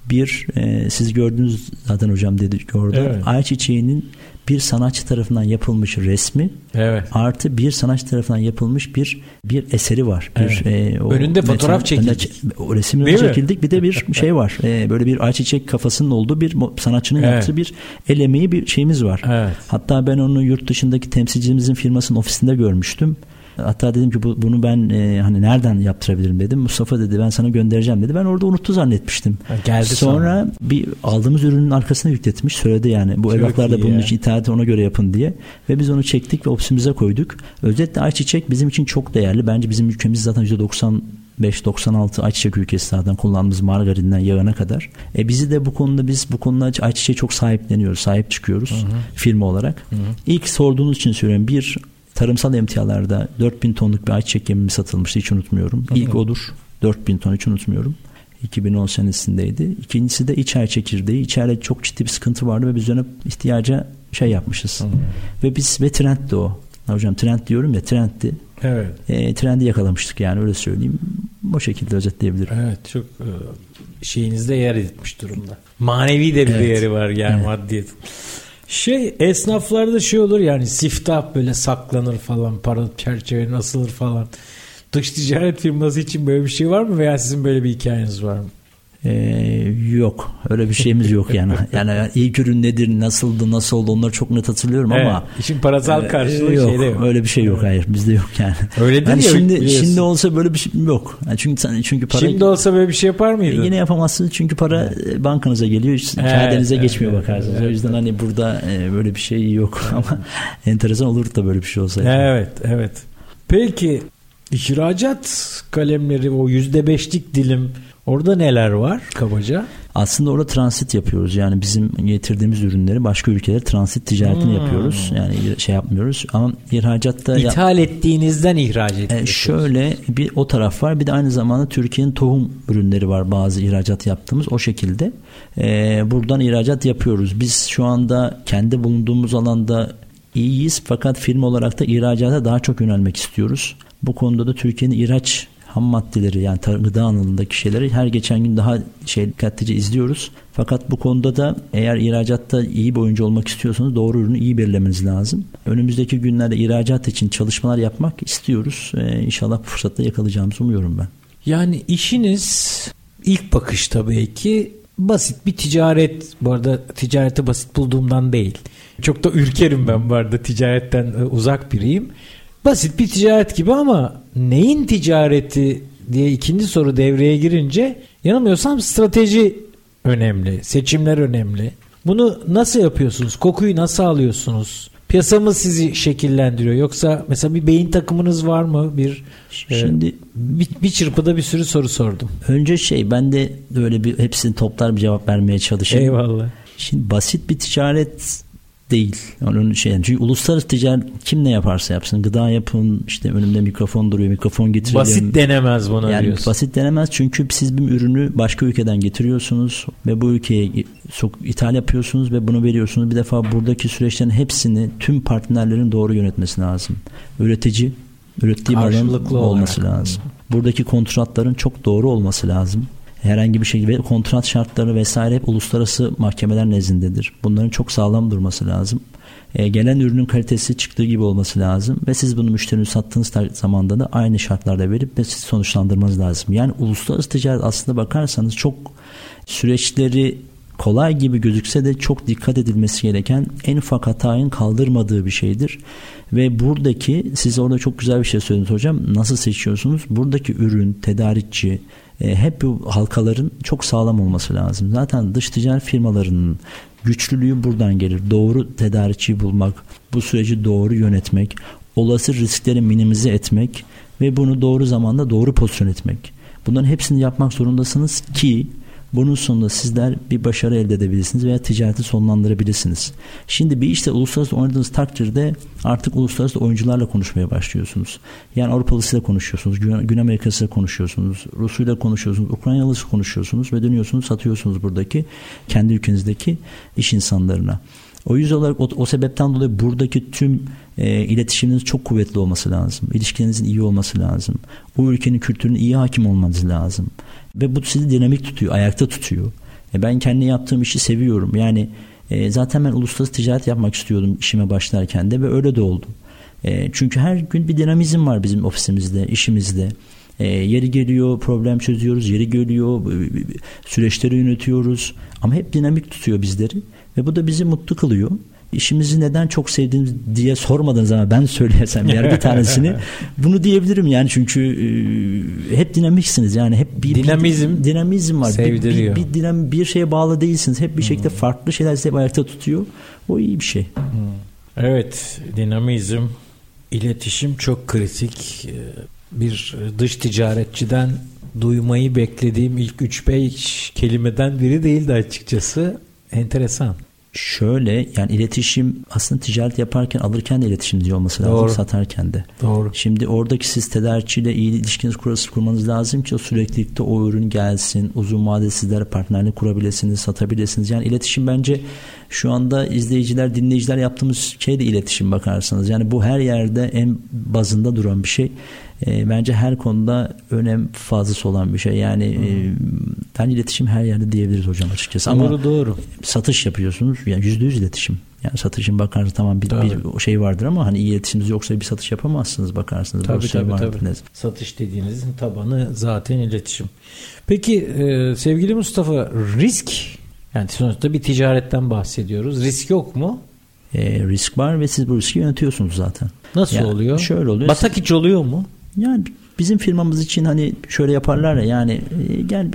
bir e, siz gördünüz zaten hocam dedik orada evet. ayçiçeğinin bir sanatçı tarafından yapılmış resmi evet. artı bir sanatçı tarafından yapılmış bir bir eseri var. Bir, evet. e, o Önünde fotoğraf çekildik. O resimleri çekildik. Bir de bir şey var. E, böyle bir ayçiçek kafasının olduğu bir sanatçının evet. yaptığı bir el emeği bir şeyimiz var. Evet. Hatta ben onu yurt dışındaki temsilcimizin firmasının ofisinde görmüştüm. Hatta dedim ki bu, bunu ben e, hani nereden yaptırabilirim dedim. Mustafa dedi ben sana göndereceğim dedi. Ben orada unuttu zannetmiştim. Ha, geldi sonra. Sonra bir aldığımız ürünün arkasına yükletmiş. Söyledi yani bu evraklarda bunun için ithali ona göre yapın diye. Ve biz onu çektik ve ofisimize koyduk. Özetle ayçiçek bizim için çok değerli. Bence bizim ülkemiz zaten %90 5-96 ayçiçek ülkesi zaten kullandığımız margarinden yağına kadar. E bizi de bu konuda biz bu konuda ayçiçeğe çok sahipleniyoruz. Sahip çıkıyoruz hı hı. firma olarak. Hı hı. İlk sorduğunuz için söylüyorum. Bir tarımsal emtialarda 4000 tonluk bir ayçiçek yemimi satılmıştı hiç unutmuyorum. Hı. İlk odur 4000 ton hiç unutmuyorum. 2010 senesindeydi. İkincisi de iç ay çekirdeği. İçeride çok ciddi bir sıkıntı vardı ve biz ona ihtiyaca şey yapmışız. Hı. Ve biz ve trenddi o. Hocam trend diyorum ya trendti. Evet. E, trendi yakalamıştık yani öyle söyleyeyim. O şekilde özetleyebilirim. Evet çok e, şeyinizde yer etmiş durumda. Manevi de bir evet. yeri var yani evet. maddiyet. Şey esnaflarda şey olur yani siftah böyle saklanır falan para çerçeve nasılır falan. Dış ticaret firması için böyle bir şey var mı veya sizin böyle bir hikayeniz var mı? Ee, yok. Öyle bir şeyimiz yok yani. Yani ilk ürün nedir nasıldı nasıl oldu onları çok net hatırlıyorum evet, ama işin parasal e, karşılığı yok, şeyde yok. öyle bir şey yok hayır bizde yok yani. Öyle değil yani ya şimdi biliyorsun. şimdi olsa böyle bir şey yok. Yani çünkü çünkü para şimdi olsa böyle bir şey yapar mıydın yine yapamazsın çünkü para evet. bankanıza geliyor evet, kağıdenize evet, geçmiyor evet, bakarsınız. Evet, o yüzden hani burada e, böyle bir şey yok ama enteresan olur da böyle bir şey olsa. Evet evet. Peki ihracat kalemleri o yüzde beşlik dilim Orada neler var kabaca? Aslında orada transit yapıyoruz. Yani bizim getirdiğimiz ürünleri başka ülkelere transit ticaretini hmm. yapıyoruz. Yani şey yapmıyoruz. Ama ihracatta... İthal ya, ettiğinizden ihraç ediyorsunuz. E, şöyle bir o taraf var. Bir de aynı zamanda Türkiye'nin tohum ürünleri var bazı ihracat yaptığımız. O şekilde e, buradan ihracat yapıyoruz. Biz şu anda kendi bulunduğumuz alanda iyiyiz. Fakat firma olarak da ihracata daha çok yönelmek istiyoruz. Bu konuda da Türkiye'nin ihraç ham maddeleri yani gıda alanındaki şeyleri her geçen gün daha şey dikkatlice izliyoruz. Fakat bu konuda da eğer ihracatta iyi bir oyuncu olmak istiyorsanız doğru ürünü iyi belirlemeniz lazım. Önümüzdeki günlerde ihracat için çalışmalar yapmak istiyoruz. Ee, inşallah bu fırsatta yakalayacağımızı umuyorum ben. Yani işiniz ilk bakışta belki basit bir ticaret. Bu arada ticareti basit bulduğumdan değil. Çok da ürkerim ben bu arada ticaretten e, uzak biriyim. Basit bir ticaret gibi ama neyin ticareti diye ikinci soru devreye girince yanılmıyorsam strateji önemli, seçimler önemli. Bunu nasıl yapıyorsunuz? Kokuyu nasıl alıyorsunuz? Piyasa mı sizi şekillendiriyor? Yoksa mesela bir beyin takımınız var mı? Bir Şimdi e, bir, bir çırpıda bir sürü soru sordum. Önce şey ben de böyle bir hepsini toplar bir cevap vermeye çalışayım. Eyvallah. Şimdi basit bir ticaret değil. Onun şey çünkü uluslararası ticaret kim ne yaparsa yapsın. Gıda yapın, işte önümde mikrofon duruyor, mikrofon getirelim. Basit denemez buna yani diyorsun. Basit denemez çünkü siz bir ürünü başka ülkeden getiriyorsunuz ve bu ülkeye çok ithal yapıyorsunuz ve bunu veriyorsunuz. Bir defa buradaki süreçlerin hepsini tüm partnerlerin doğru yönetmesi lazım. Üretici ürettiği malın olması olarak. lazım. Buradaki kontratların çok doğru olması lazım herhangi bir şekilde kontrat şartları vesaire hep uluslararası mahkemeler nezzindedir. Bunların çok sağlam durması lazım. E, gelen ürünün kalitesi çıktığı gibi olması lazım ve siz bunu müşterinin sattığınız zamanda da aynı şartlarda verip ve siz sonuçlandırmanız lazım. Yani uluslararası ticaret aslında bakarsanız çok süreçleri kolay gibi gözükse de çok dikkat edilmesi gereken en ufak hatayın kaldırmadığı bir şeydir. Ve buradaki siz orada çok güzel bir şey söylediniz hocam. Nasıl seçiyorsunuz? Buradaki ürün, tedarikçi, e, hep bu halkaların çok sağlam olması lazım. Zaten dış ticaret firmalarının güçlülüğü buradan gelir. Doğru tedarikçiyi bulmak, bu süreci doğru yönetmek, olası riskleri minimize etmek ve bunu doğru zamanda doğru pozisyon etmek. Bunların hepsini yapmak zorundasınız ki bunun sonunda sizler bir başarı elde edebilirsiniz veya ticareti sonlandırabilirsiniz. Şimdi bir işte uluslararası oynadığınız takdirde artık uluslararası oyuncularla konuşmaya başlıyorsunuz. Yani Avrupalısıyla konuşuyorsunuz, Güney Amerikasıyla konuşuyorsunuz, Rusuyla konuşuyorsunuz, Ukraynalısıyla konuşuyorsunuz ve dönüyorsunuz satıyorsunuz buradaki kendi ülkenizdeki iş insanlarına. O yüzden olarak o, o sebepten dolayı buradaki tüm e, iletişiminiz çok kuvvetli olması lazım. İlişkilerinizin iyi olması lazım. O ülkenin kültürüne iyi hakim olmanız lazım. Ve bu sizi dinamik tutuyor, ayakta tutuyor. E, ben kendi yaptığım işi seviyorum. Yani e, zaten ben uluslararası ticaret yapmak istiyordum işime başlarken de ve öyle de oldu. E, çünkü her gün bir dinamizm var bizim ofisimizde, işimizde. E, yeri geliyor problem çözüyoruz, yeri geliyor süreçleri yönetiyoruz. Ama hep dinamik tutuyor bizleri ve bu da bizi mutlu kılıyor işimizi neden çok sevdiğiniz diye sormadığınız zaman ben söyleyesem yer bir tanesini bunu diyebilirim yani çünkü e, hep dinamiksiniz yani hep bir dinamizm bir, dinamizm var. Sevdiriyor. Bir, bir, bir, dinam, bir şeye bağlı değilsiniz. Hep bir şekilde hmm. farklı şeyler sizi ayakta tutuyor. O iyi bir şey. Hmm. Evet, dinamizm, iletişim çok kritik. E, bir dış ticaretçiden duymayı beklediğim ilk 3-5 kelimeden biri değildi açıkçası. Enteresan. Şöyle yani iletişim aslında ticaret yaparken alırken de iletişimci olması lazım Doğru. satarken de. Doğru. Şimdi oradaki siz tedarikçiyle iyi ilişkiniz kurası kurmanız lazım ki o süreklilikte o ürün gelsin. Uzun vadeli sizlere partnerlik kurabilirsiniz, satabilirsiniz. Yani iletişim bence şu anda izleyiciler, dinleyiciler yaptığımız şey de iletişim bakarsanız. Yani bu her yerde en bazında duran bir şey e, bence her konuda önem fazlası olan bir şey. Yani hmm. e, iletişim her yerde diyebiliriz hocam açıkçası. Doğru Ama doğru. Satış yapıyorsunuz. Yani yüzde yüz iletişim. Yani satışın bakarsanız tamam bir, bir şey vardır ama hani iletişiminiz yoksa bir satış yapamazsınız bakarsınız. Tabii şey tabii, tabii. Satış dediğinizin tabanı zaten iletişim. Peki e, sevgili Mustafa risk yani sonuçta bir ticaretten bahsediyoruz. Risk yok mu? E, risk var ve siz bu riski yönetiyorsunuz zaten. Nasıl yani oluyor? Şöyle oluyor. Batak hiç oluyor mu? Yani bizim firmamız için hani şöyle yaparlar ya yani e, gel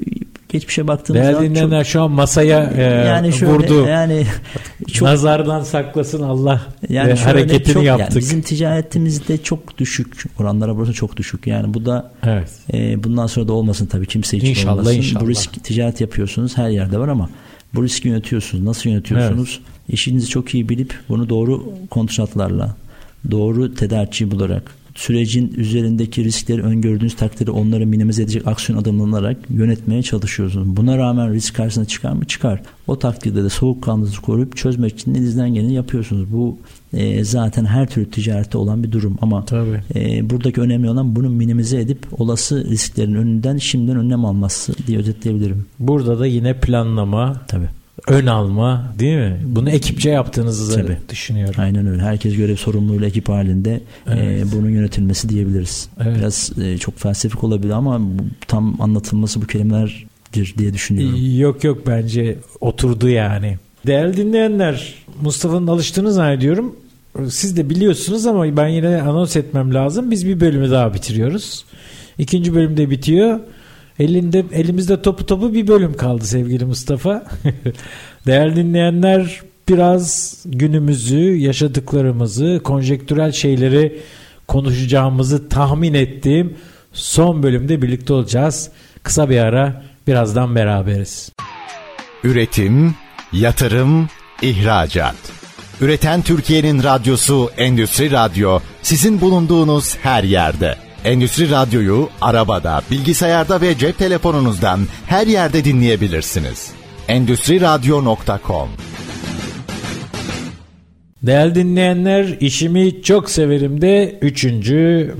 geçmişe baktığımızda Değerli dinleyenler şu an masaya e, yani şöyle, vurdu. Yani çok, nazardan saklasın Allah yani şöyle, hareketini çok, yaptık. Yani bizim ticaretimizde çok düşük oranlara burası çok düşük. Yani bu da evet. e, bundan sonra da olmasın tabii kimse için inşallah, olmasın. İnşallah. Bu risk ticaret yapıyorsunuz her yerde var ama bu riski yönetiyorsunuz. Nasıl yönetiyorsunuz? Evet. İşinizi çok iyi bilip bunu doğru kontratlarla, doğru tedarikçi bularak, sürecin üzerindeki riskleri öngördüğünüz takdirde onları minimize edecek aksiyon adımlanarak yönetmeye çalışıyorsunuz. Buna rağmen risk karşısına çıkar mı? Çıkar. O takdirde de soğukkanlınızı koruyup çözmek için elinizden geleni yapıyorsunuz. Bu e, zaten her türlü ticarette olan bir durum ama e, buradaki önemli olan bunu minimize edip olası risklerin önünden şimdiden önlem alması diye özetleyebilirim. Burada da yine planlama, Tabii ön alma değil mi? Bunu ekipçe yaptığınızı Tabii. düşünüyorum. Aynen öyle. Herkes görev sorumluluğuyla ekip halinde e, evet. e, bunun yönetilmesi diyebiliriz. Evet. Biraz e, çok felsefik olabilir ama tam anlatılması bu kelimeler diye düşünüyorum. Yok yok bence oturdu yani. Değerli dinleyenler Mustafa'nın alıştığını zannediyorum. Siz de biliyorsunuz ama ben yine anons etmem lazım. Biz bir bölümü daha bitiriyoruz. İkinci bölümde bitiyor. Elinde elimizde topu topu bir bölüm kaldı sevgili Mustafa. Değerli dinleyenler biraz günümüzü, yaşadıklarımızı, konjektürel şeyleri konuşacağımızı tahmin ettiğim son bölümde birlikte olacağız. Kısa bir ara birazdan beraberiz. Üretim, yatırım, ihracat. Üreten Türkiye'nin radyosu Endüstri Radyo sizin bulunduğunuz her yerde. Endüstri Radyo'yu arabada, bilgisayarda ve cep telefonunuzdan her yerde dinleyebilirsiniz. Endüstri Radyo.com Değerli dinleyenler işimi çok severim de 3.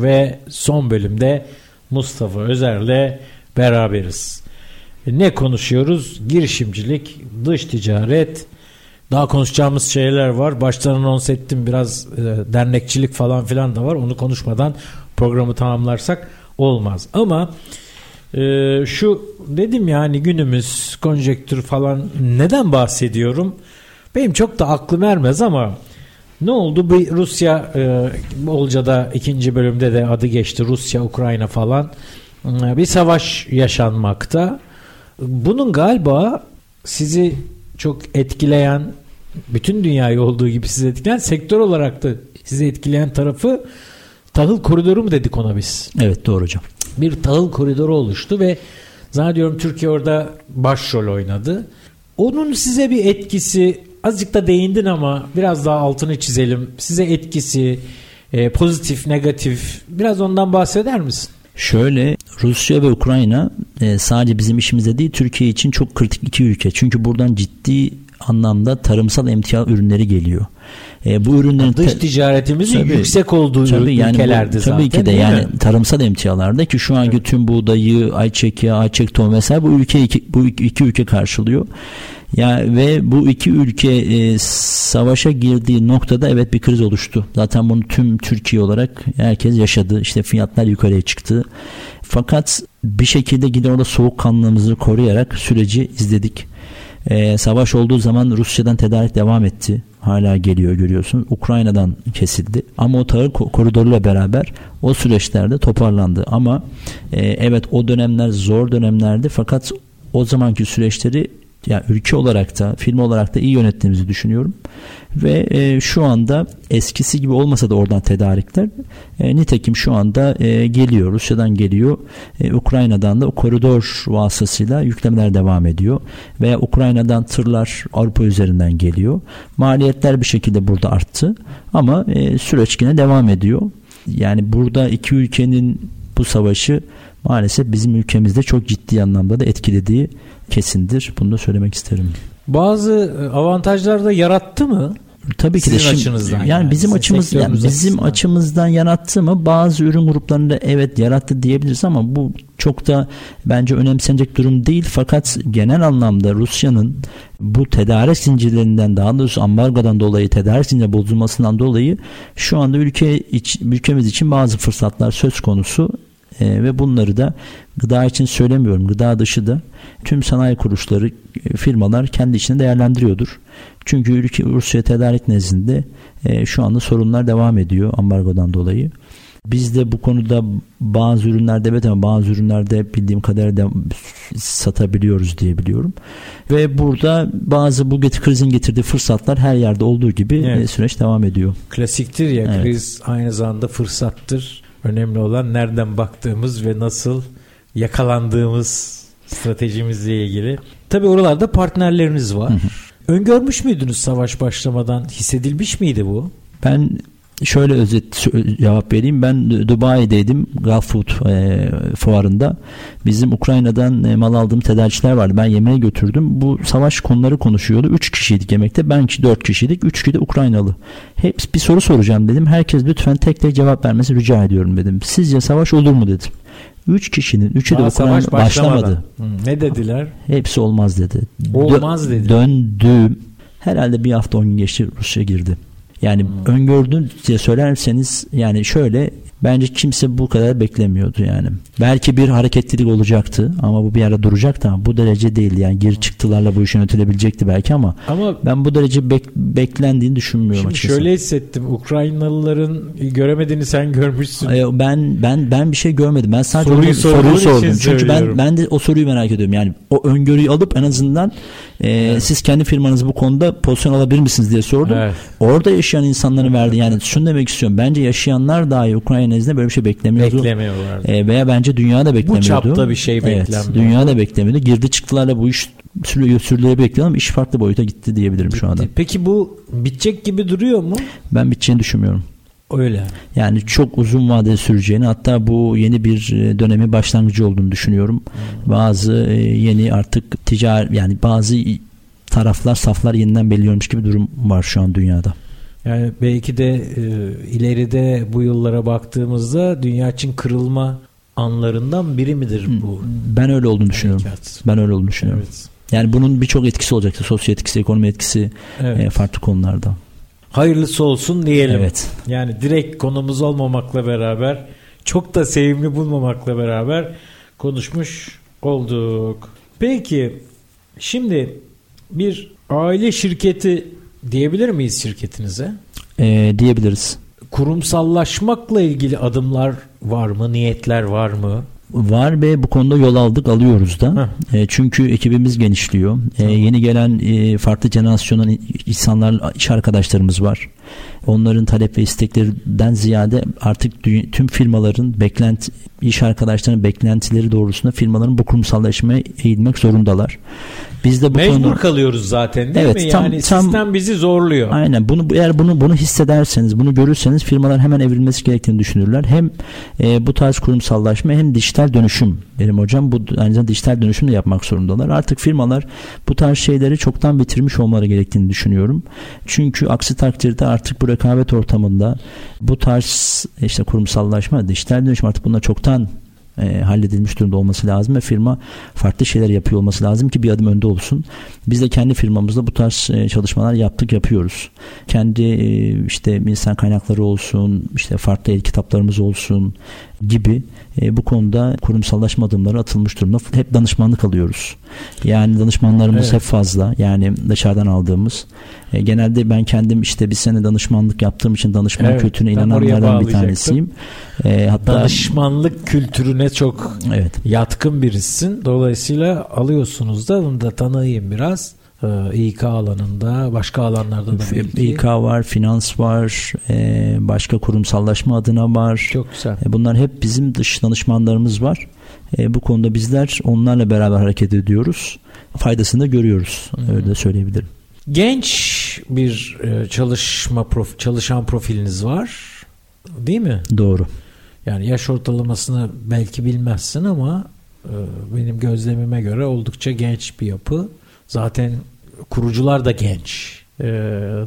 ve son bölümde Mustafa Özer'le beraberiz. Ne konuşuyoruz? Girişimcilik, dış ticaret, daha konuşacağımız şeyler var. Baştan anons ettim biraz e, dernekçilik falan filan da var. Onu konuşmadan programı tamamlarsak olmaz. Ama e, şu dedim yani günümüz konjektür falan neden bahsediyorum? Benim çok da aklım ermez ama ne oldu? Bir Rusya e, Olca'da ikinci bölümde de adı geçti. Rusya, Ukrayna falan. E, bir savaş yaşanmakta. Bunun galiba sizi çok etkileyen bütün dünyayı olduğu gibi sizi etkileyen sektör olarak da sizi etkileyen tarafı tahıl koridoru mu dedik ona biz? Evet doğru hocam. Bir tahıl koridoru oluştu ve zannediyorum Türkiye orada başrol oynadı. Onun size bir etkisi azıcık da değindin ama biraz daha altını çizelim. Size etkisi e, pozitif, negatif biraz ondan bahseder misin? Şöyle Rusya ve Ukrayna e, sadece bizim işimizde değil Türkiye için çok kritik iki ülke. Çünkü buradan ciddi anlamda tarımsal emtia ürünleri geliyor. E, bu ürünlerin dış ticaretimizin tabii, yüksek olduğu tabii yani ülkelerde bu, tabii zaten. ki de yani mi? tarımsal emtialarda ki şu anki evet. tüm buğdayı, ayçiçek yağı, ayçiçek tohumu mesela bu ülke iki, bu iki ülke karşılıyor. Ya ve bu iki ülke e, savaşa girdiği noktada evet bir kriz oluştu. Zaten bunu tüm Türkiye olarak herkes yaşadı. İşte fiyatlar yukarıya çıktı. Fakat bir şekilde yine orada soğukkanlılığımızı koruyarak süreci izledik. Ee, savaş olduğu zaman Rusya'dan tedarik devam etti. Hala geliyor görüyorsunuz. Ukrayna'dan kesildi. Ama o tahıl koridoruyla beraber o süreçlerde toparlandı. Ama e, evet o dönemler zor dönemlerdi. Fakat o zamanki süreçleri yani ülke olarak da firma olarak da iyi yönettiğimizi düşünüyorum. Ve e, şu anda eskisi gibi olmasa da oradan tedarikler e, nitekim şu anda e, geliyor. Rusya'dan geliyor. E, Ukrayna'dan da o koridor vasıtasıyla yüklemeler devam ediyor. Veya Ukrayna'dan tırlar Avrupa üzerinden geliyor. Maliyetler bir şekilde burada arttı. Ama e, süreç yine devam ediyor. Yani burada iki ülkenin bu savaşı maalesef bizim ülkemizde çok ciddi anlamda da etkilediği kesindir. Bunu da söylemek isterim. Bazı e, avantajlar da yarattı mı? Tabii ki de şimdi, açınızdan yani, yani bizim açımız yani bizim açımızdan yarattı mı bazı ürün gruplarında evet yarattı diyebiliriz ama bu çok da bence önemsenecek durum değil fakat genel anlamda Rusya'nın bu tedarik zincirlerinden daha doğrusu ambargodan dolayı tedarik zinciri bozulmasından dolayı şu anda ülke iç, ülkemiz için bazı fırsatlar söz konusu e, ve bunları da gıda için söylemiyorum gıda dışı da tüm sanayi kuruluşları e, firmalar kendi içinde değerlendiriyordur. Çünkü ülke Rusya tedarik nezdinde e, şu anda sorunlar devam ediyor ambargodan dolayı. Biz de bu konuda bazı ürünlerde evet ama bazı ürünlerde bildiğim kadarıyla satabiliyoruz diye biliyorum. Ve burada bazı bu krizin getirdiği fırsatlar her yerde olduğu gibi e, evet. süreç devam ediyor. Klasiktir ya evet. kriz aynı zamanda fırsattır. Önemli olan nereden baktığımız ve nasıl yakalandığımız stratejimizle ilgili. Tabi oralarda partnerleriniz var. Hı hı. Öngörmüş müydünüz savaş başlamadan? Hissedilmiş miydi bu? Ben şöyle özet cevap vereyim. Ben Dubai'deydim Gulf Food e, fuarında. Bizim Ukrayna'dan e, mal aldığım tedarikçiler vardı. Ben yemeğe götürdüm. Bu savaş konuları konuşuyordu. Üç kişiydik yemekte. Ben dört kişiydik. Üç kişi de Ukraynalı. Hep bir soru soracağım dedim. Herkes lütfen tek tek cevap vermesi rica ediyorum dedim. Sizce savaş olur mu dedim. Üç kişinin üçü de Ukrayna başlamadı. Hı, ne dediler? Hepsi olmaz dedi. Olmaz dedi. Döndü. Herhalde bir hafta on gün geçti Rusya girdi. Yani hmm. öngördün diye söylerseniz yani şöyle Bence kimse bu kadar beklemiyordu yani. Belki bir hareketlilik olacaktı ama bu bir ara duracaktı ama bu derece değil yani geri çıktılarla bu iş yönetilebilecekti belki ama, ama ben bu derece bek- beklendiğini düşünmüyorum şimdi açıkçası. Şöyle hissettim. Ukraynalıların göremediğini sen görmüşsün. Ben ben ben bir şey görmedim. Ben sadece soruyu, soruyu sordum. Çünkü ben ben de o soruyu merak ediyorum. Yani o öngörüyü alıp en azından e, evet. siz kendi firmanızı bu konuda pozisyon alabilir misiniz diye sordum. Evet. Orada yaşayan insanların verdi. Yani şunu demek istiyorum. Bence yaşayanlar dahi Ukrayna nezdinde böyle bir şey beklemiyordu. Beklemiyorlar. E, veya bence dünya da beklemiyordu. Bu çapta bir şey beklenmiyor. Evet, dünya da beklemiyordu. Girdi çıktılarla bu iş sürüleri bekliyor ama iş farklı boyuta gitti diyebilirim gitti. şu anda. Peki bu bitecek gibi duruyor mu? Ben biteceğini düşünmüyorum. Öyle. Yani çok uzun vadeli süreceğini hatta bu yeni bir e, dönemi başlangıcı olduğunu düşünüyorum. Hmm. Bazı e, yeni artık ticari yani bazı taraflar saflar yeniden belirliyormuş gibi durum var şu an dünyada. Yani belki de e, ileride bu yıllara baktığımızda dünya için kırılma anlarından biri midir bu? Ben öyle olduğunu düşünüyorum. Harekat. Ben öyle olduğunu düşünüyorum. Evet. Yani bunun birçok etkisi olacaktır. Sosyal etkisi, ekonomi etkisi evet. e, farklı konularda. Hayırlısı olsun diyelim. Evet. Yani direkt konumuz olmamakla beraber çok da sevimli bulmamakla beraber konuşmuş olduk. Peki şimdi bir aile şirketi diyebilir miyiz şirketinize? E, diyebiliriz. Kurumsallaşmakla ilgili adımlar var mı? Niyetler var mı? Var ve bu konuda yol aldık alıyoruz da. E, çünkü ekibimiz genişliyor. E, yeni gelen e, farklı jenerasyonun insanlar, iş arkadaşlarımız var. Onların talep ve isteklerinden ziyade artık tüm firmaların beklenti iş arkadaşlarının beklentileri doğrusunda firmaların bu kurumsallaşmaya eğilmek zorundalar. Biz de bu Mecbur konu... kalıyoruz zaten değil evet, mi? Tam, yani tam, sistem bizi zorluyor. Aynen. Bunu eğer bunu bunu hissederseniz, bunu görürseniz firmalar hemen evrilmesi gerektiğini düşünürler. Hem e, bu tarz kurumsallaşma hem dijital dönüşüm benim hocam bu aynı zamanda dijital dönüşüm de yapmak zorundalar. Artık firmalar bu tarz şeyleri çoktan bitirmiş olmaları gerektiğini düşünüyorum. Çünkü aksi takdirde artık bu rekabet ortamında bu tarz işte kurumsallaşma, dijital dönüşüm artık bunlar çoktan e, halledilmiş durumda olması lazım ve firma farklı şeyler yapıyor olması lazım ki bir adım önde olsun. Biz de kendi firmamızda bu tarz e, çalışmalar yaptık, yapıyoruz. Kendi e, işte insan kaynakları olsun, işte farklı el kitaplarımız olsun gibi e, bu konuda kurumsallaşma adımları atılmış durumda. Hep danışmanlık alıyoruz. Yani danışmanlarımız evet. hep fazla. Yani dışarıdan aldığımız. E, genelde ben kendim işte bir sene danışmanlık yaptığım için danışman evet, kültürüne inananlardan bir tanesiyim. E, hatta danışmanlık kültürüne çok evet. yatkın birisin. Dolayısıyla alıyorsunuz da onu da tanıyayım biraz. Ee, İK alanında, başka alanlarda da belki. İK var, finans var, e, başka kurumsallaşma adına var. Çok güzel. E, bunlar hep bizim dış danışmanlarımız var. E, bu konuda bizler onlarla beraber hareket ediyoruz. Faydasını da görüyoruz. Hı-hı. Öyle söyleyebilirim. Genç bir çalışma prof, çalışan profiliniz var. Değil mi? Doğru. Yani yaş ortalamasını belki bilmezsin ama benim gözlemime göre oldukça genç bir yapı. Zaten kurucular da genç. Ee,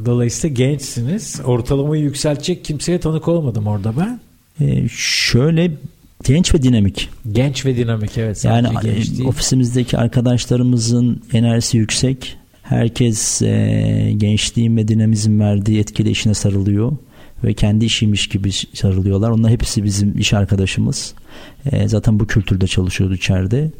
dolayısıyla gençsiniz. Ortalamayı yükseltecek kimseye tanık olmadım orada ben. Ee, şöyle genç ve dinamik. Genç ve dinamik evet. Yani genç ofisimizdeki arkadaşlarımızın enerjisi yüksek. Herkes e, gençliğin ve dinamizm verdiği etkileyişine sarılıyor ve kendi işiymiş gibi sarılıyorlar. Onlar hepsi bizim iş arkadaşımız. E, zaten bu kültürde çalışıyordu içeride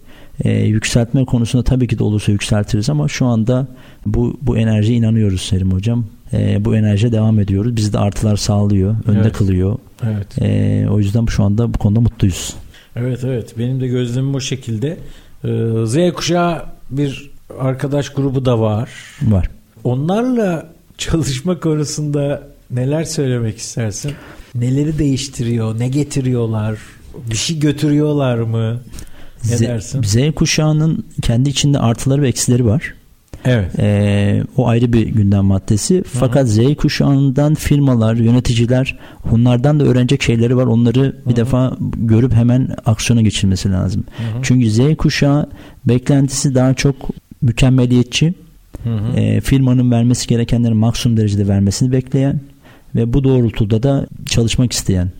e, yükseltme konusunda tabii ki de olursa yükseltiriz ama şu anda bu bu enerjiye inanıyoruz Selim Hocam. E, bu enerjiye devam ediyoruz. Bizi de artılar sağlıyor, önde evet. kılıyor. Evet. E, o yüzden şu anda bu konuda mutluyuz. Evet evet benim de gözlemim o şekilde. Ee, Z kuşağı bir arkadaş grubu da var. Var. Onlarla çalışma konusunda neler söylemek istersin? Neleri değiştiriyor? Ne getiriyorlar? Bir şey götürüyorlar mı? Ne Z, dersin? Z kuşağının kendi içinde artıları ve eksileri var. Evet. Ee, o ayrı bir gündem maddesi. Fakat Hı-hı. Z kuşağından firmalar, yöneticiler onlardan da öğrenecek şeyleri var. Onları Hı-hı. bir defa görüp hemen aksiyona geçilmesi lazım. Hı-hı. Çünkü Z kuşağı beklentisi daha çok mükemmeliyetçi. E, firmanın vermesi gerekenleri maksimum derecede vermesini bekleyen ve bu doğrultuda da çalışmak isteyen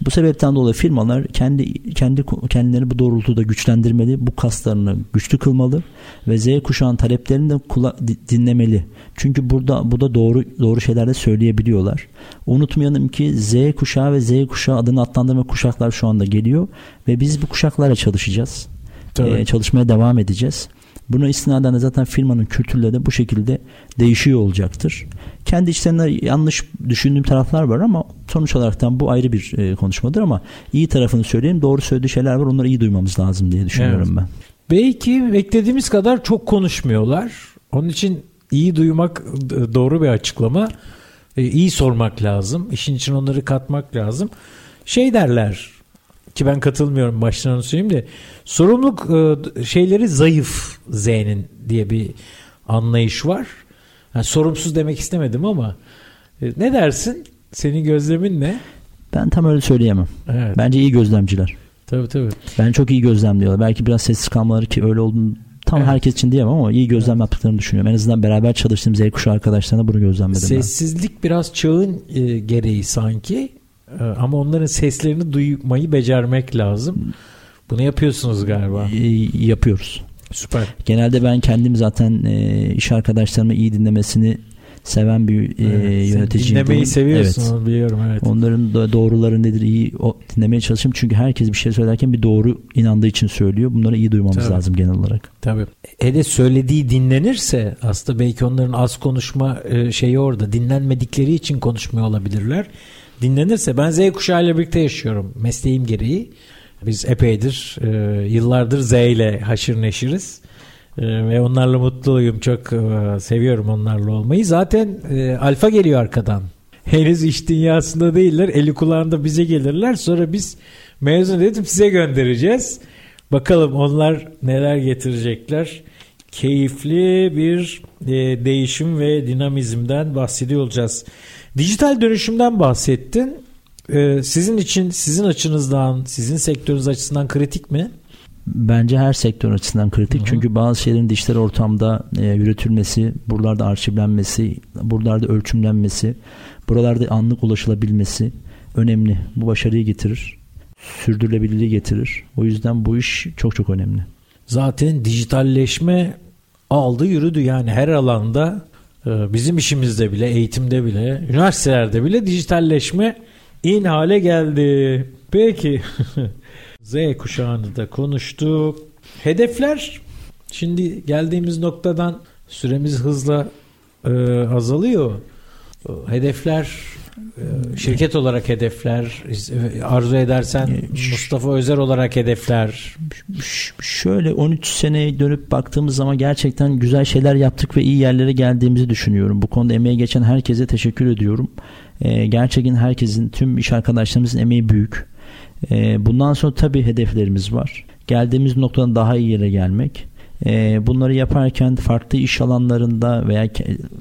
Bu sebepten dolayı firmalar kendi kendi kendilerini bu doğrultuda güçlendirmeli, bu kaslarını güçlü kılmalı ve Z kuşağın taleplerini de kula, dinlemeli. Çünkü burada bu da doğru doğru şeyler de söyleyebiliyorlar. Unutmayalım ki Z kuşağı ve Z kuşağı adını adlandırma kuşaklar şu anda geliyor ve biz bu kuşaklarla çalışacağız. Ee, çalışmaya devam edeceğiz. Buna istinaden de zaten firmanın kültürleri de bu şekilde değişiyor olacaktır. Kendi içlerinde yanlış düşündüğüm taraflar var ama sonuç olarak bu ayrı bir e, konuşmadır ama iyi tarafını söyleyeyim. Doğru söylediği şeyler var. Onları iyi duymamız lazım diye düşünüyorum evet. ben. Belki beklediğimiz kadar çok konuşmuyorlar. Onun için iyi duymak doğru bir açıklama. E, iyi sormak lazım. İşin için onları katmak lazım. Şey derler ki ben katılmıyorum baştan onu söyleyeyim de sorumluluk e, şeyleri zayıf Z'nin diye bir anlayış var. Yani sorumsuz demek istemedim ama e, ne dersin? Senin gözlemin ne? Ben tam öyle söyleyemem. Evet. Bence iyi gözlemciler. Tabii tabii. Ben çok iyi gözlemliyorlar. Belki biraz sessiz kalmaları ki öyle olduğunu tam evet. herkes için diyemem ama iyi gözlem evet. yaptıklarını düşünüyorum. En azından beraber çalıştığım Z kuşağı arkadaşlarına bunu gözlemledim Sessizlik ben. biraz çağın e, gereği sanki. Ee, ama onların seslerini duymayı becermek lazım. Bunu yapıyorsunuz galiba. yapıyoruz. Süper. Genelde ben kendim zaten e, iş arkadaşlarımı iyi dinlemesini seven bir e, evet, yöneticiyim. Dinlemeyi seviyorsun evet. onu biliyorum evet. Onların da doğruları nedir iyi o, dinlemeye çalışayım. Çünkü herkes bir şey söylerken bir doğru inandığı için söylüyor. Bunları iyi duymamız Tabii. lazım genel olarak. Tabii. Hele söylediği dinlenirse aslında belki onların az konuşma e, şeyi orada. Dinlenmedikleri için konuşmuyor olabilirler dinlenirse ben Z kuşağı ile birlikte yaşıyorum mesleğim gereği. Biz epeydir e, yıllardır Z ile haşır neşiriz. E, ve onlarla mutluyum. Çok e, seviyorum onlarla olmayı. Zaten e, alfa geliyor arkadan. Henüz iş dünyasında değiller. Eli kulağında bize gelirler. Sonra biz mezun edip size göndereceğiz. Bakalım onlar neler getirecekler. Keyifli bir e, değişim ve dinamizmden bahsediyor olacağız. Dijital dönüşümden bahsettin. Ee, sizin için, sizin açınızdan, sizin sektörünüz açısından kritik mi? Bence her sektör açısından kritik. Hı-hı. Çünkü bazı şeylerin dijital ortamda e, yürütülmesi, buralarda arşivlenmesi, buralarda ölçümlenmesi, buralarda anlık ulaşılabilmesi önemli. Bu başarıyı getirir. Sürdürülebilirliği getirir. O yüzden bu iş çok çok önemli. Zaten dijitalleşme aldı yürüdü yani her alanda ee, bizim işimizde bile, eğitimde bile, üniversitelerde bile dijitalleşme in hale geldi. Peki Z kuşağını da konuştuk. Hedefler şimdi geldiğimiz noktadan süremiz hızla e, azalıyor. Hedefler ee, şirket olarak hedefler arzu edersen Mustafa Özer olarak hedefler şöyle 13 seneye dönüp baktığımız zaman gerçekten güzel şeyler yaptık ve iyi yerlere geldiğimizi düşünüyorum. Bu konuda emeği geçen herkese teşekkür ediyorum. Ee, gerçekten herkesin tüm iş arkadaşlarımızın emeği büyük. Ee, bundan sonra tabii hedeflerimiz var. Geldiğimiz noktadan daha iyi yere gelmek. Bunları yaparken farklı iş alanlarında veya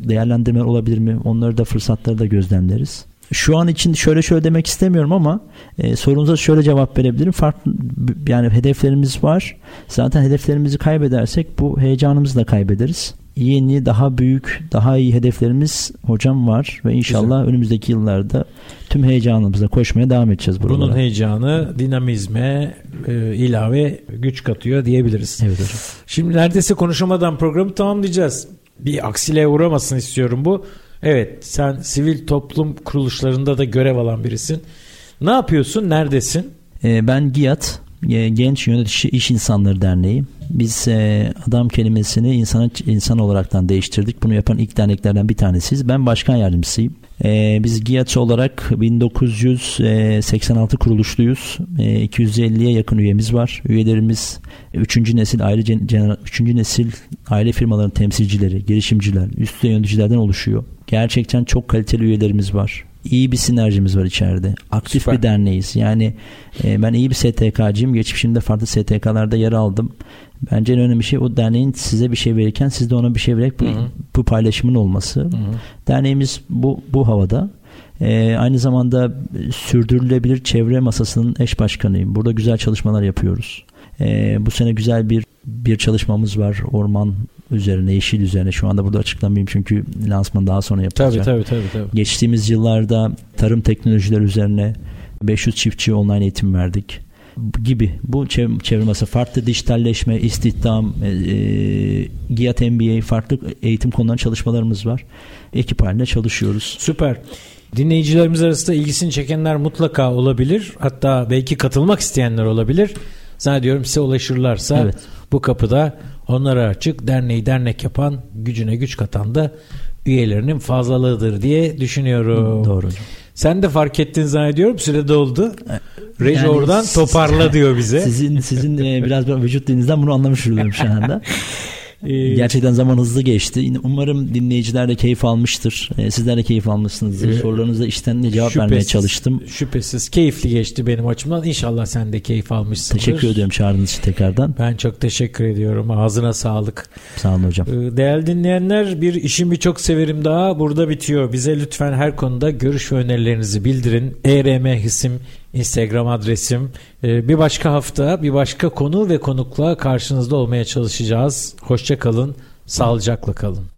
değerlendirme olabilir mi? Onları da fırsatları da gözlemleriz şu an için şöyle şöyle demek istemiyorum ama e, sorunuza şöyle cevap verebilirim. Farklı yani hedeflerimiz var. Zaten hedeflerimizi kaybedersek bu heyecanımızı da kaybederiz. Yeni, daha büyük, daha iyi hedeflerimiz hocam var ve inşallah Güzel. önümüzdeki yıllarda tüm heyecanımızla koşmaya devam edeceğiz buralara. Bunun heyecanı dinamizme e, ilave güç katıyor diyebiliriz. Evet hocam. Şimdi neredeyse konuşamadan programı tamamlayacağız. Bir aksiliğe uğramasın istiyorum bu. Evet sen sivil toplum kuruluşlarında da görev alan birisin. Ne yapıyorsun? Neredesin? Ee, ben GİAD e, Genç Yönetici İş İnsanları Derneği. Biz e, adam kelimesini insan, insan olaraktan değiştirdik. Bunu yapan ilk derneklerden bir tanesiyiz. Ben başkan yardımcısıyım. E, biz GİAD olarak 1986 kuruluşluyuz. 250'ye yakın üyemiz var. Üyelerimiz 3. nesil aile 3. nesil aile firmalarının temsilcileri, girişimciler, üst yöneticilerden oluşuyor. Gerçekten çok kaliteli üyelerimiz var. İyi bir sinerjimiz var içeride. Aktif Süper. bir derneğiz. Yani e, ben iyi bir STK'cıyım. Geçmişimde farklı STK'larda yer aldım. Bence en önemli şey o derneğin size bir şey verirken siz de ona bir şey vererek bu, bu paylaşımın olması. Hı hı. Derneğimiz bu bu havada. Ee, aynı zamanda sürdürülebilir çevre masasının eş başkanıyım. Burada güzel çalışmalar yapıyoruz. Ee, bu sene güzel bir bir çalışmamız var. Orman üzerine, yeşil üzerine. Şu anda burada açıklamayayım çünkü lansman daha sonra yapılacak. Tabii tabii tabii. tabii. Geçtiğimiz yıllarda tarım teknolojileri üzerine 500 çiftçiye online eğitim verdik gibi bu çevirmesi farklı dijitalleşme, istihdam, e, e, GİAT MBA farklı eğitim konularında çalışmalarımız var. Ekip halinde çalışıyoruz. Süper. Dinleyicilerimiz arasında ilgisini çekenler mutlaka olabilir. Hatta belki katılmak isteyenler olabilir. Zannediyorum size ulaşırlarsa evet. bu kapıda onlara açık. Derneği dernek yapan, gücüne güç katan da üyelerinin fazlalığıdır diye düşünüyorum. Doğru. Sen de fark ettin zannediyorum. Süre doldu. Reji yani oradan toparla diyor bize. Sizin sizin e, biraz vücut dilinizden bunu anlamış oluyorum şu anda. Ee, Gerçekten zaman hızlı geçti. Umarım dinleyiciler de keyif almıştır. Ee, sizler de keyif almışsınızdır. E, Sorularınıza işten de cevap vermeye çalıştım. Şüphesiz. Keyifli geçti benim açımdan. İnşallah sen de keyif almışsındır. Teşekkür ediyorum çağrınız için tekrardan. Ben çok teşekkür ediyorum. Ağzına sağlık. Sağ olun hocam. Ee, değerli dinleyenler bir işimi çok severim daha burada bitiyor. Bize lütfen her konuda görüş ve önerilerinizi bildirin. ERM Hisim Instagram adresim. Ee, bir başka hafta bir başka konu ve konukla karşınızda olmaya çalışacağız. Hoşça kalın, sağlıcakla kalın.